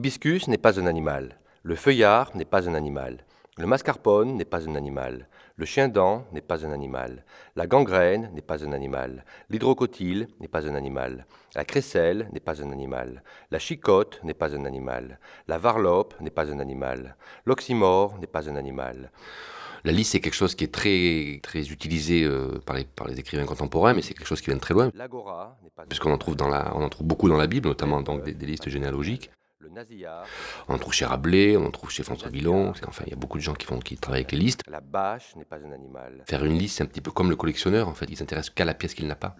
L'hibiscus n'est pas un animal. Le feuillard n'est pas un animal. Le mascarpone n'est pas un animal. Le chien-dent n'est pas un animal. La gangrène n'est pas un animal. L'hydrocotyle n'est pas un animal. La crécelle n'est pas un animal. La chicotte n'est pas un animal. La varlope n'est pas un animal. L'oxymore n'est pas un animal. La liste, c'est quelque chose qui est très, très utilisé euh, par, les, par les écrivains contemporains, mais c'est quelque chose qui vient de très loin. L'agora n'est pas Puisqu'on en trouve, dans la, on en trouve beaucoup dans la Bible, notamment donc des, des listes généalogiques. On en trouve chez Rabelais, on en trouve chez François Villon. Enfin, il y a beaucoup de gens qui, font, qui travaillent avec les listes. la bâche n'est pas un animal. Faire une liste, c'est un petit peu comme le collectionneur, en fait. Il s'intéresse qu'à la pièce qu'il n'a pas.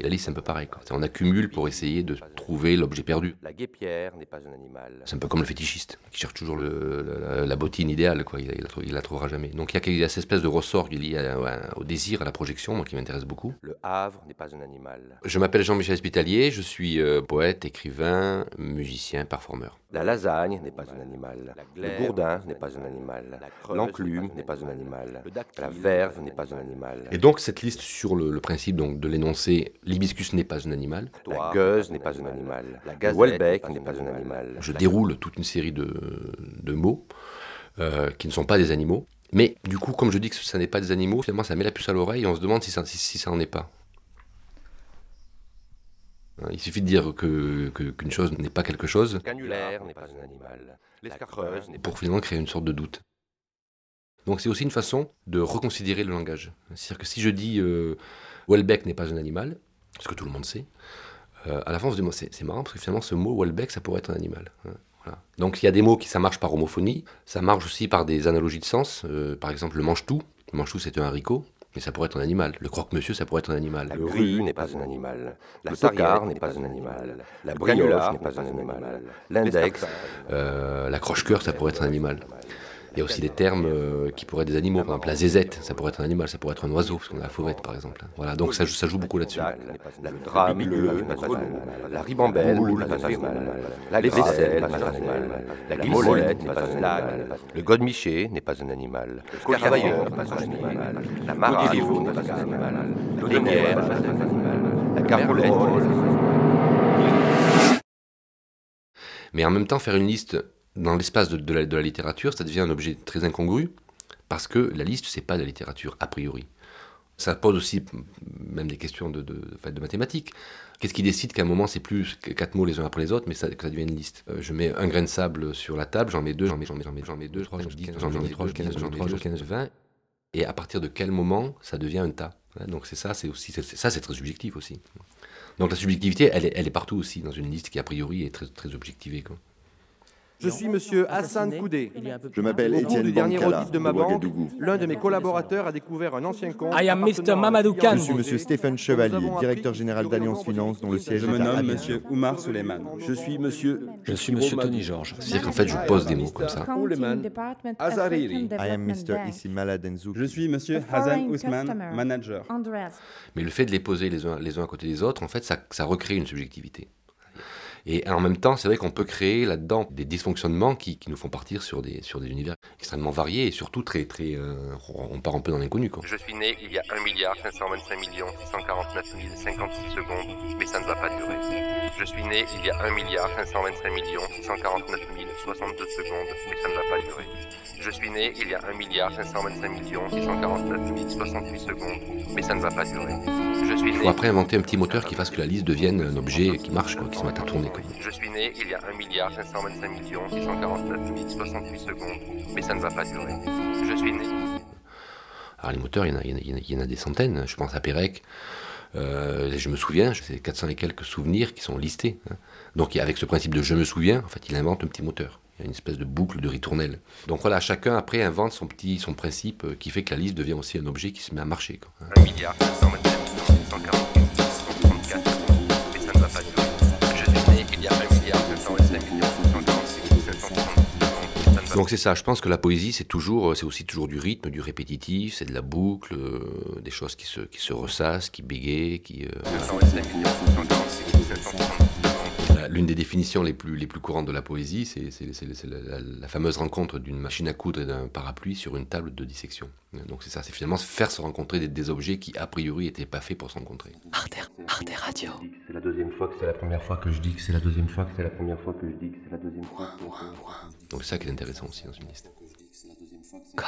Et la liste, c'est un peu pareil. quoi. On accumule pour essayer de trouver l'objet perdu. la guépière n'est pas un animal. C'est un peu comme le fétichiste, qui cherche toujours le- la, la bottine idéale, quoi. Il, il, la, trouvera jamais. Donc il y a, il y a cette espèce de ressort qui est lié à- à- au désir, à la projection, moi, qui m'intéresse beaucoup. Le havre n'est pas un animal. Je m'appelle Jean-Michel Hospitalier, je suis euh, poète, écrivain, musicien, performeur. La lasagne n'est pas un animal. Le gourdin n'est pas un animal. L'enclume n'est pas un animal. La verve n'est pas un animal. Et donc cette liste sur le, le principe donc, de l'énoncé l'hibiscus n'est pas un animal, La gueuse n'est pas un animal. Le Welbeck n'est pas un animal. je déroule toute une série de, de mots euh, qui ne sont pas des animaux. Mais du coup, comme je dis que ça n'est pas des animaux, finalement ça met la puce à l'oreille et on se demande si ça, si, si ça en est pas. Hein, Il suffit de dire que- que- qu'une chose n'est pas quelque chose Le canulaire n'est pas un animal. N'est pas pour finalement créer une sorte de doute. Donc c'est aussi une façon de reconsidérer le langage. C'est-à-dire que si je dis euh, Welbeck n'est pas un animal, ce que tout le monde sait, euh, à la fin on se dit moi, c'est c'est marrant parce que finalement ce mot Welbeck ça pourrait être un animal. hein, voilà. Donc il y a des mots qui ça marche par homophonie, ça marche aussi par des analogies de sens. euh, par exemple le mange-tout, le mange-tout c'est un haricot, mais ça pourrait être un animal. Le croque-monsieur ça pourrait être un animal. La grue n'est pas un animal. La tocard n'est pas un animal. La brioche n'est pas un animal. L'index, Euh, la croche-cœur, ça pourrait être un animal. Il y a aussi des termes euh, qui pourraient être des animaux. Par exemple, la zézette, ça pourrait être un animal, ça pourrait être un oiseau, parce qu'on a la fauvette, par exemple. Voilà, donc ça, joue- ça joue beaucoup là-dessus. la drame n'est pas un animal. La ribambelle n'est pas un animal. La vaisselle n'est pas un animal. La guimolette n'est pas un animal. Le godemiché n'est pas un animal. Le cavailleur n'est pas un animal. La marade n'est pas un animal. L'audière n'est pas un animal. La carolette Mais en même temps, faire une liste dans l'espace de, la, littérature, ça devient un objet très incongru, parce que la liste, c'est pas de la littérature, a priori. Ça pose aussi même des questions de, mathématiques. Qu'est-ce qui décide qu'à un moment, c'est plus quatre mots les uns après les autres, mais que ça devient une liste? Euh, Je mets un grain de sable sur la table, j'en mets deux, j'en mets, j'en mets, j'en mets, j'en mets deux, trois, j'en mets dix, j'en mets trois, j'en mets quinze, vingt. Et à partir de quel moment ça devient un tas? Hein, Donc c'est ça, c'est aussi, ça c'est très subjectif aussi. Donc la subjectivité, elle est, elle est partout aussi dans une liste qui a priori est très, très objectivée. Quoi. Je suis monsieur Hassan Koudé. Je m'appelle Étienne audit de ma banque, Ouagadougou. l'un de mes collaborateurs a découvert un ancien compte. I am Mr. Mamadou Khan. Je suis monsieur Stéphane Chevalier, directeur général d'Alliance Finance, dont le siège Je est me à nomme Abidjan. Monsieur Oumar Suleiman. Je suis Monsieur. Je suis Monsieur Tony Georges. C'est-à-dire qu'en fait, je pose des mots comme ça. Azariri. I am Mr. Issimala Denzouki. Je suis Monsieur Hassan Ousmane, manager. Mais le fait de les poser les uns, les uns à côté des autres, en fait, ça, ça recrée une subjectivité. Et en même temps, c'est vrai qu'on peut créer là-dedans des dysfonctionnements qui, nous font partir sur des, univers extrêmement variés et surtout très, très, euh, on part un peu dans l'inconnu. Je suis né il y a 1 milliard 525 millions 649 056 secondes, mais ça ne va pas durer. Je suis né il y a 1 milliard 525 millions 649 062 secondes, mais ça ne va pas durer. Né il y a 1 milliard 525 millions 649 068 secondes, mais ça ne va pas durer. Je suis Il faut né, après inventer un petit moteur qui fasse que la liste devienne un objet qui marche, quoi, qui se mette à tourner. Quoi. je suis né il y a 1 milliard 525 millions 649 068 secondes, mais ça ne va pas durer. Je suis né. Alors les moteurs, il y en a, il y en a- il y en a- des centaines. Je pense à Pérec. Euh, je me souviens, c'est 400 et quelques souvenirs qui sont listés. hein. Donc avec ce principe de je me souviens, en fait, il invente un petit moteur. Il y a une espèce de boucle de ritournelle. Donc voilà, chacun après invente son petit son principe euh, qui fait que la liste devient aussi un objet qui se met à marcher. quoi, hein. 1 milliard 525 648 634 mais ça ne va pas durer. Je suis né il y a 1 milliard 525 millions 646 732 ça ne va Donc c'est ça, je pense que la poésie, c'est toujours, euh, c'est aussi toujours du rythme, du répétitif, c'est de la boucle, euh, des choses qui se, qui se ressassent, qui bégayent, qui... euh, 225 millions 646 732 la, L'une des définitions les plus, les plus courantes de la poésie, c'est la, la, fameuse rencontre d'une machine à coudre et d'un parapluie sur une table de dissection. Donc c'est ça, c'est finalement faire se rencontrer des, des, objets qui a priori n'étaient pas faits pour se rencontrer. Arte, Arte Radio. C'est la deuxième fois que c'est la première fois que je dis que c'est la deuxième fois que c'est la première fois que je dis que c'est la deuxième fois. Donc c'est ça qui est intéressant aussi dans une liste. Comme.